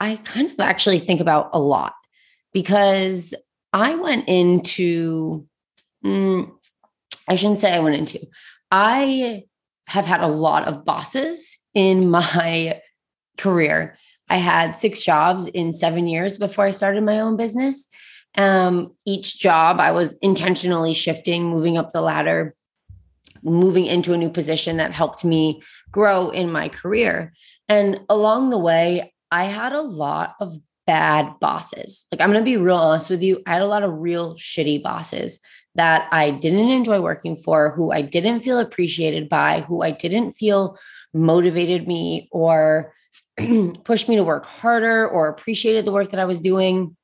I kind of actually think about a lot because I went into, mm, I shouldn't say I went into, I have had a lot of bosses in my career. I had six jobs in seven years before I started my own business. Um, each job I was intentionally shifting, moving up the ladder, moving into a new position that helped me grow in my career. And along the way, I had a lot of bad bosses. Like, I'm going to be real honest with you. I had a lot of real shitty bosses that I didn't enjoy working for, who I didn't feel appreciated by, who I didn't feel motivated me or pushed me to work harder or appreciated the work that I was doing.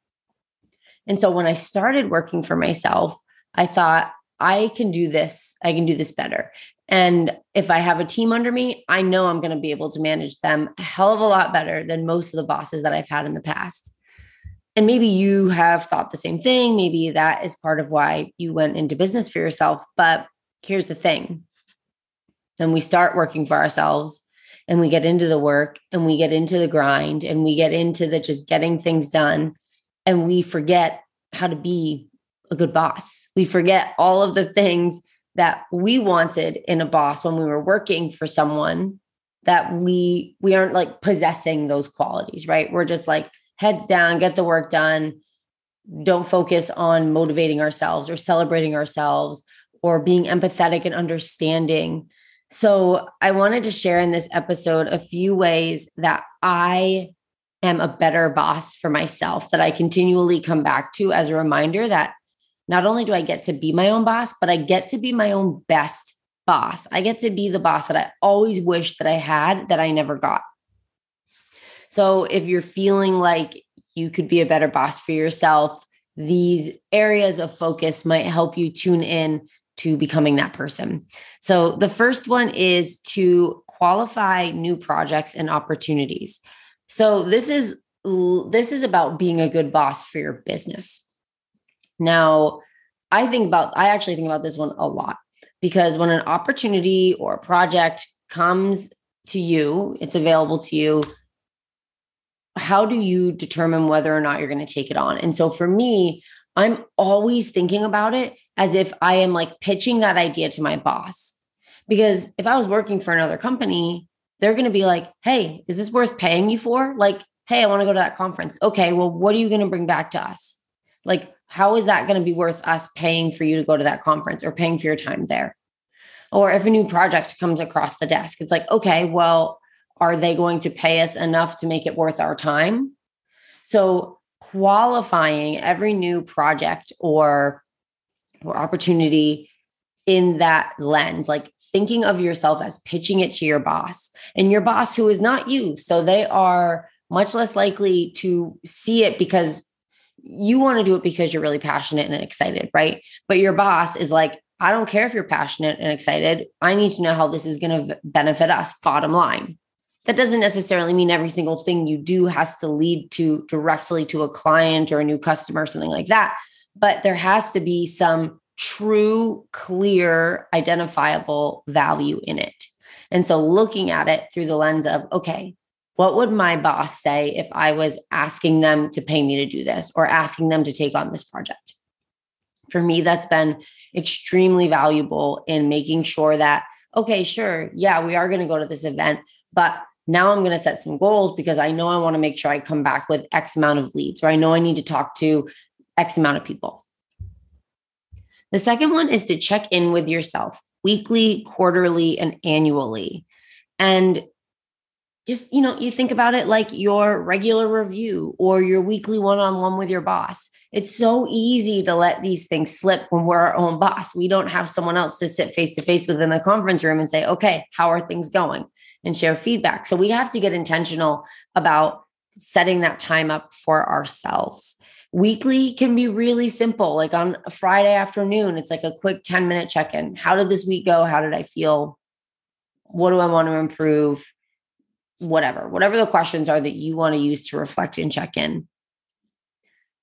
And so when I started working for myself, I thought, I can do this. I can do this better. And if I have a team under me, I know I'm going to be able to manage them a hell of a lot better than most of the bosses that I've had in the past. And maybe you have thought the same thing. Maybe that is part of why you went into business for yourself. But here's the thing then we start working for ourselves and we get into the work and we get into the grind and we get into the just getting things done and we forget how to be a good boss. We forget all of the things that we wanted in a boss when we were working for someone that we we aren't like possessing those qualities right? We're just like heads down get the work done. Don't focus on motivating ourselves or celebrating ourselves or being empathetic and understanding. So i wanted to share in this episode a few ways that i am a better boss for myself that i continually come back to as a reminder that not only do I get to be my own boss, but I get to be my own best boss. I get to be the boss that I always wished that I had that I never got. So if you're feeling like you could be a better boss for yourself, these areas of focus might help you tune in to becoming that person. So the first one is to qualify new projects and opportunities. So this is this is about being a good boss for your business. Now, I think about, I actually think about this one a lot because when an opportunity or a project comes to you, it's available to you. How do you determine whether or not you're going to take it on? And so for me, I'm always thinking about it as if I am like pitching that idea to my boss. Because if I was working for another company, they're going to be like, hey, is this worth paying you for? Like, hey, I want to go to that conference. Okay, well, what are you going to bring back to us? Like, how is that going to be worth us paying for you to go to that conference or paying for your time there? Or if a new project comes across the desk, it's like, okay, well, are they going to pay us enough to make it worth our time? So qualifying every new project or or opportunity in that lens, like thinking of yourself as pitching it to your boss and your boss who is not you. So they are much less likely to see it because you want to do it because you're really passionate and excited, right? But your boss is like, I don't care if you're passionate and excited. I need to know how this is going to benefit us, bottom line. That doesn't necessarily mean every single thing you do has to lead to directly to a client or a new customer or something like that. But there has to be some true, clear, identifiable value in it. And so looking at it through the lens of, okay, what would my boss say if I was asking them to pay me to do this or asking them to take on this project? For me, that's been extremely valuable in making sure that, okay, sure, yeah, we are going to go to this event, but Now I'm going to set some goals because I know I want to make sure I come back with X amount of leads, or I know I need to talk to X amount of people. The second one is to check in with yourself weekly, quarterly, and annually. And just, you know, you think about it like your regular review or your weekly one on one with your boss. It's so easy to let these things slip when we're our own boss. We don't have someone else to sit face to face with in the conference room and say, okay, how are things going? And share feedback. So we have to get intentional about setting that time up for ourselves. Weekly can be really simple. Like on a Friday afternoon, it's like a quick 10 minute check in. How did this week go? How did I feel? What do I want to improve? Whatever, whatever the questions are that you want to use to reflect and check in.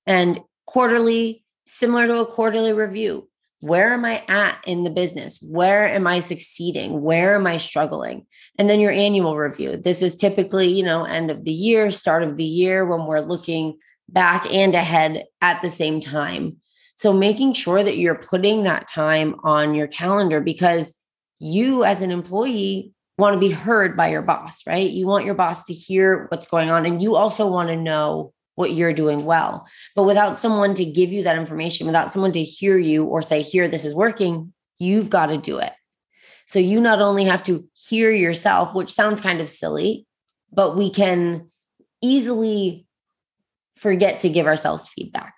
And quarterly, similar to a quarterly review, where am I at in the business? Where am I succeeding? Where am I struggling? And then your annual review. This is typically, you know, end of the year, start of the year when we're looking back and ahead at the same time. So making sure that you're putting that time on your calendar because you as an employee want to be heard by your boss, right? You want your boss to hear what's going on and you also want to know what you're doing well. But without someone to give you that information, without someone to hear you or say, here, this is working, you've got to do it. So you not only have to hear yourself, which sounds kind of silly, but we can easily forget to give ourselves feedback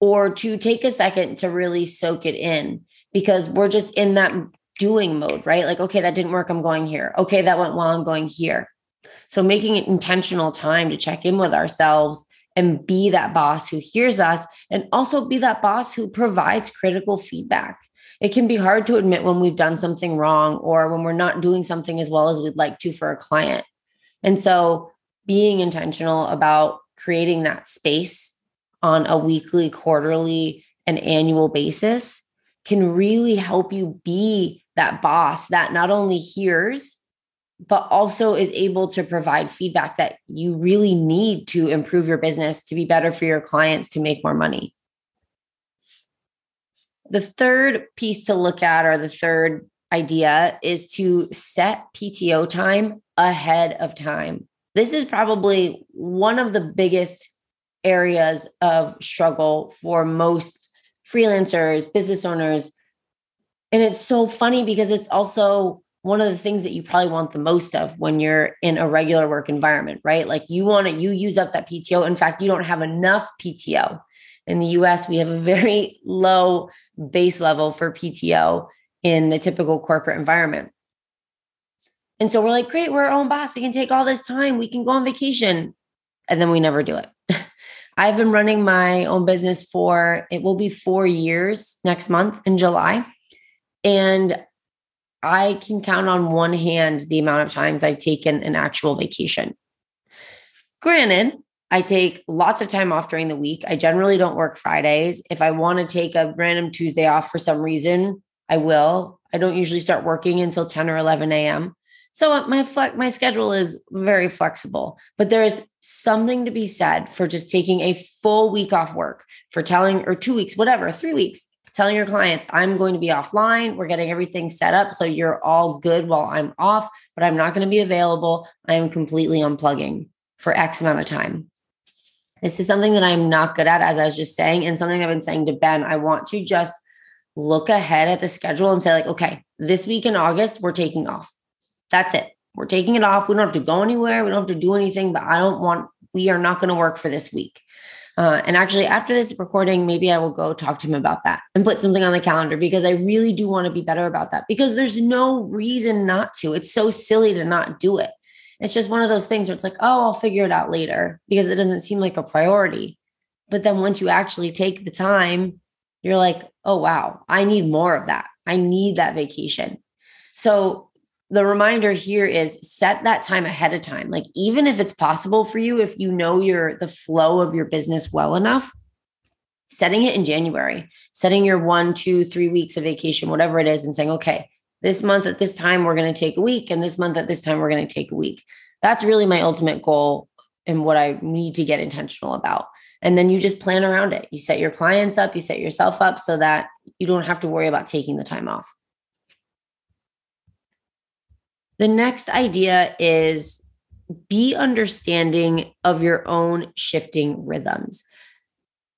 or to take a second to really soak it in because we're just in that doing mode, right? Like, okay, that didn't work. I'm going here. Okay, that went well. I'm going here. So making it intentional time to check in with ourselves and be that boss who hears us and also be that boss who provides critical feedback. It can be hard to admit when we've done something wrong or when we're not doing something as well as we'd like to for a client. And so being intentional about creating that space on a weekly, quarterly, and annual basis can really help you be that boss that not only hears, but also is able to provide feedback that you really need to improve your business, to be better for your clients, to make more money. The third piece to look at, or the third idea, is to set PTO time ahead of time. This is probably one of the biggest areas of struggle for most freelancers, business owners. And it's so funny because it's also one of the things that you probably want the most of when you're in a regular work environment, right? Like you want to, you use up that PTO. In fact, you don't have enough PTO. In the US, we have a very low base level for PTO in the typical corporate environment. And so we're like, great, we're our own boss. We can take all this time. We can go on vacation. And then we never do it. I've been running my own business for, it will be four years next month in July. And I can count on one hand the amount of times I've taken an actual vacation. Granted, I take lots of time off during the week. I generally don't work Fridays. If I want to take a random Tuesday off for some reason, I will. I don't usually start working until 10 or 11 a.m. So my flex, my schedule is very flexible, but there is something to be said for just taking a full week off work for telling or two weeks, whatever, three weeks, telling your clients, I'm going to be offline. We're getting everything set up. So you're all good while I'm off, but I'm not going to be available. I am completely unplugging for X amount of time. This is something that I'm not good at, as I was just saying, and something I've been saying to Ben. I want to just look ahead at the schedule and say, like, okay, this week in August, we're taking off. That's it. We're taking it off. We don't have to go anywhere. We don't have to do anything, but I don't want, we are not going to work for this week. Uh, and actually, after this recording, maybe I will go talk to him about that and put something on the calendar because I really do want to be better about that because there's no reason not to. It's so silly to not do it. It's just one of those things where it's like, oh, I'll figure it out later because it doesn't seem like a priority. But then once you actually take the time, you're like, oh, wow, I need more of that. I need that vacation. So the reminder here is set that time ahead of time. Like, even if it's possible for you, if you know your the flow of your business well enough, setting it in January, setting your one, two, three weeks of vacation, whatever it is, and saying, okay, this month at this time, we're going to take a week, and this month at this time, we're going to take a week. That's really my ultimate goal and what I need to get intentional about. And then you just plan around it. You set your clients up, you set yourself up so that you don't have to worry about taking the time off. The next idea is be understanding of your own shifting rhythms.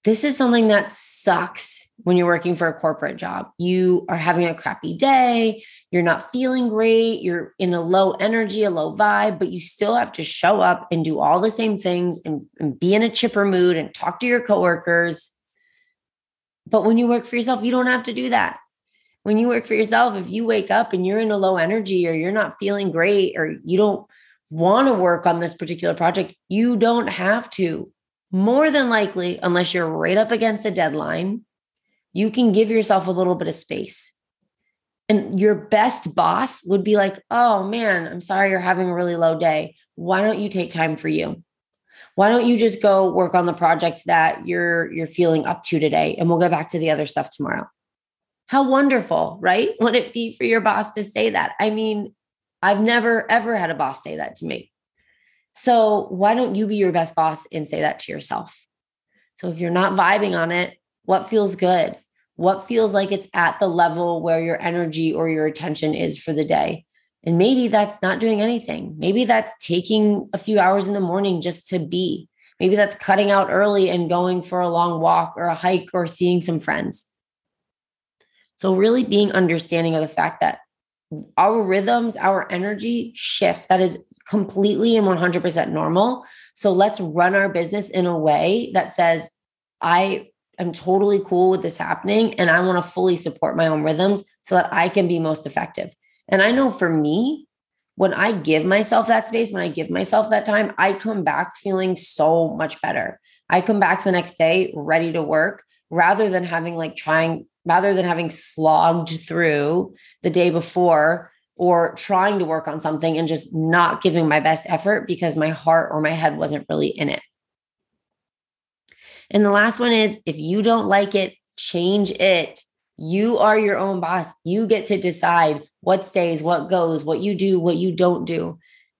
This is something that sucks when you're working for a corporate job. You are having a crappy day, you're not feeling great, you're in a low energy, a low vibe, but you still have to show up and do all the same things and, and be in a chipper mood and talk to your coworkers. But when you work for yourself, you don't have to do that. When you work for yourself, if you wake up and you're in a low energy or you're not feeling great or you don't want to work on this particular project, you don't have to. More than likely, unless you're right up against a deadline, you can give yourself a little bit of space. And your best boss would be like, oh man, I'm sorry you're having a really low day. Why don't you take time for you? Why don't you just go work on the projects that you're you're feeling up to today and we'll get back to the other stuff tomorrow. How wonderful, right? Would it be for your boss to say that? I mean, I've never ever had a boss say that to me. So, why don't you be your best boss and say that to yourself? So, if you're not vibing on it, what feels good? What feels like it's at the level where your energy or your attention is for the day? And maybe that's not doing anything. Maybe that's taking a few hours in the morning just to be. Maybe that's cutting out early and going for a long walk or a hike or seeing some friends. So, really being understanding of the fact that our rhythms, our energy shifts. That is completely and 100% normal. So, let's run our business in a way that says, I am totally cool with this happening and I want to fully support my own rhythms so that I can be most effective. And I know for me, when I give myself that space, when I give myself that time, I come back feeling so much better. I come back the next day ready to work rather than having like trying, rather than having slogged through the day before or trying to work on something and just not giving my best effort because my heart or my head wasn't really in it. And the last one is if you don't like it, change it. You are your own boss. You get to decide what stays, what goes, what you do, what you don't do.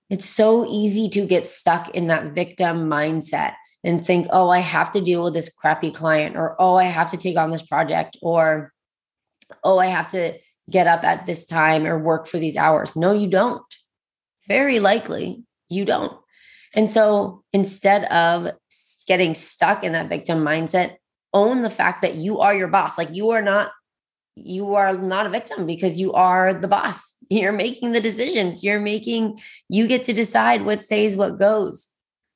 It's so easy to get stuck in that victim mindset and think, oh, I have to deal with this crappy client, or oh, I have to take on this project, or oh, I have to get up at this time or work for these hours. No, you don't. Very likely you don't. And so instead of getting stuck in that victim mindset, own the fact that you are your boss. Like you are not you are not a victim because you are the boss. You're making the decisions. You're making, you get to decide what stays, what goes.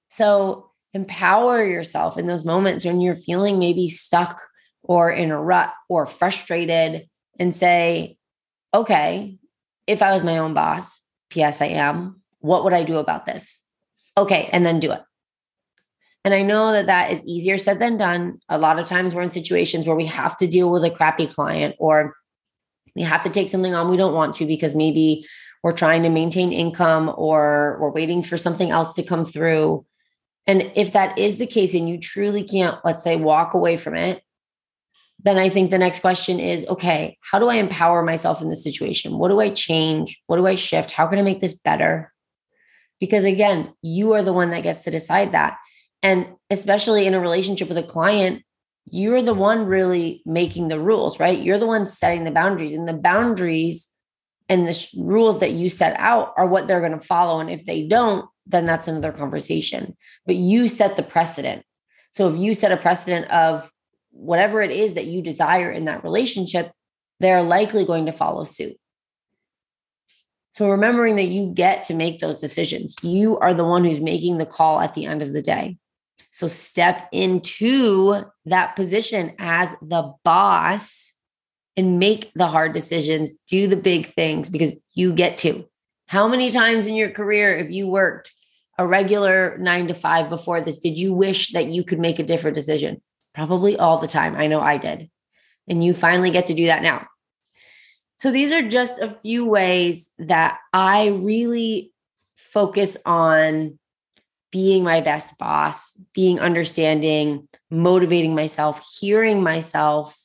So empower yourself in those moments when you're feeling maybe stuck or in a rut or frustrated and say, okay, if I was my own boss, P.S. I am, what would I do about this? Okay. And then do it. And I know that that is easier said than done. A lot of times we're in situations where we have to deal with a crappy client or we have to take something on we don't want to because maybe we're trying to maintain income or we're waiting for something else to come through. And if that is the case and you truly can't, let's say, walk away from it, then I think the next question is okay, how do I empower myself in this situation? What do I change? What do I shift? How can I make this better? Because again, you are the one that gets to decide that. And especially in a relationship with a client, you're the one really making the rules, right? You're the one setting the boundaries, and the boundaries and the sh- rules that you set out are what they're going to follow. And if they don't, then that's another conversation. But you set the precedent. So if you set a precedent of whatever it is that you desire in that relationship, they're likely going to follow suit. So remembering that you get to make those decisions, you are the one who's making the call at the end of the day. So step into that position as the boss and make the hard decisions, do the big things because you get to. How many times in your career, have you worked a regular nine to five before this, did you wish that you could make a different decision? Probably all the time. I know I did. And you finally get to do that now. So these are just a few ways that I really focus on being my best boss, being understanding, motivating myself, hearing myself,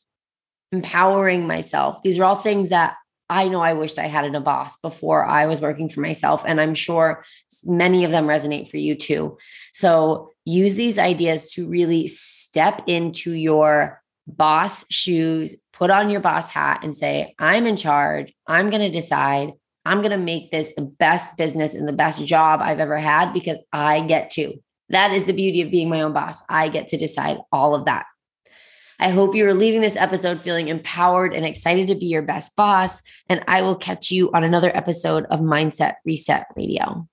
empowering myself. These are all things that I know I wished I had a boss before I was working for myself. And I'm sure many of them resonate for you too. So use these ideas to really step into your boss shoes, put on your boss hat and say, I'm in charge. I'm going to decide. I'm going to make this the best business and the best job I've ever had because I get to. That is the beauty of being my own boss. I get to decide all of that. I hope you are leaving this episode feeling empowered and excited to be your best boss. And I will catch you on another episode of Mindset Reset Radio.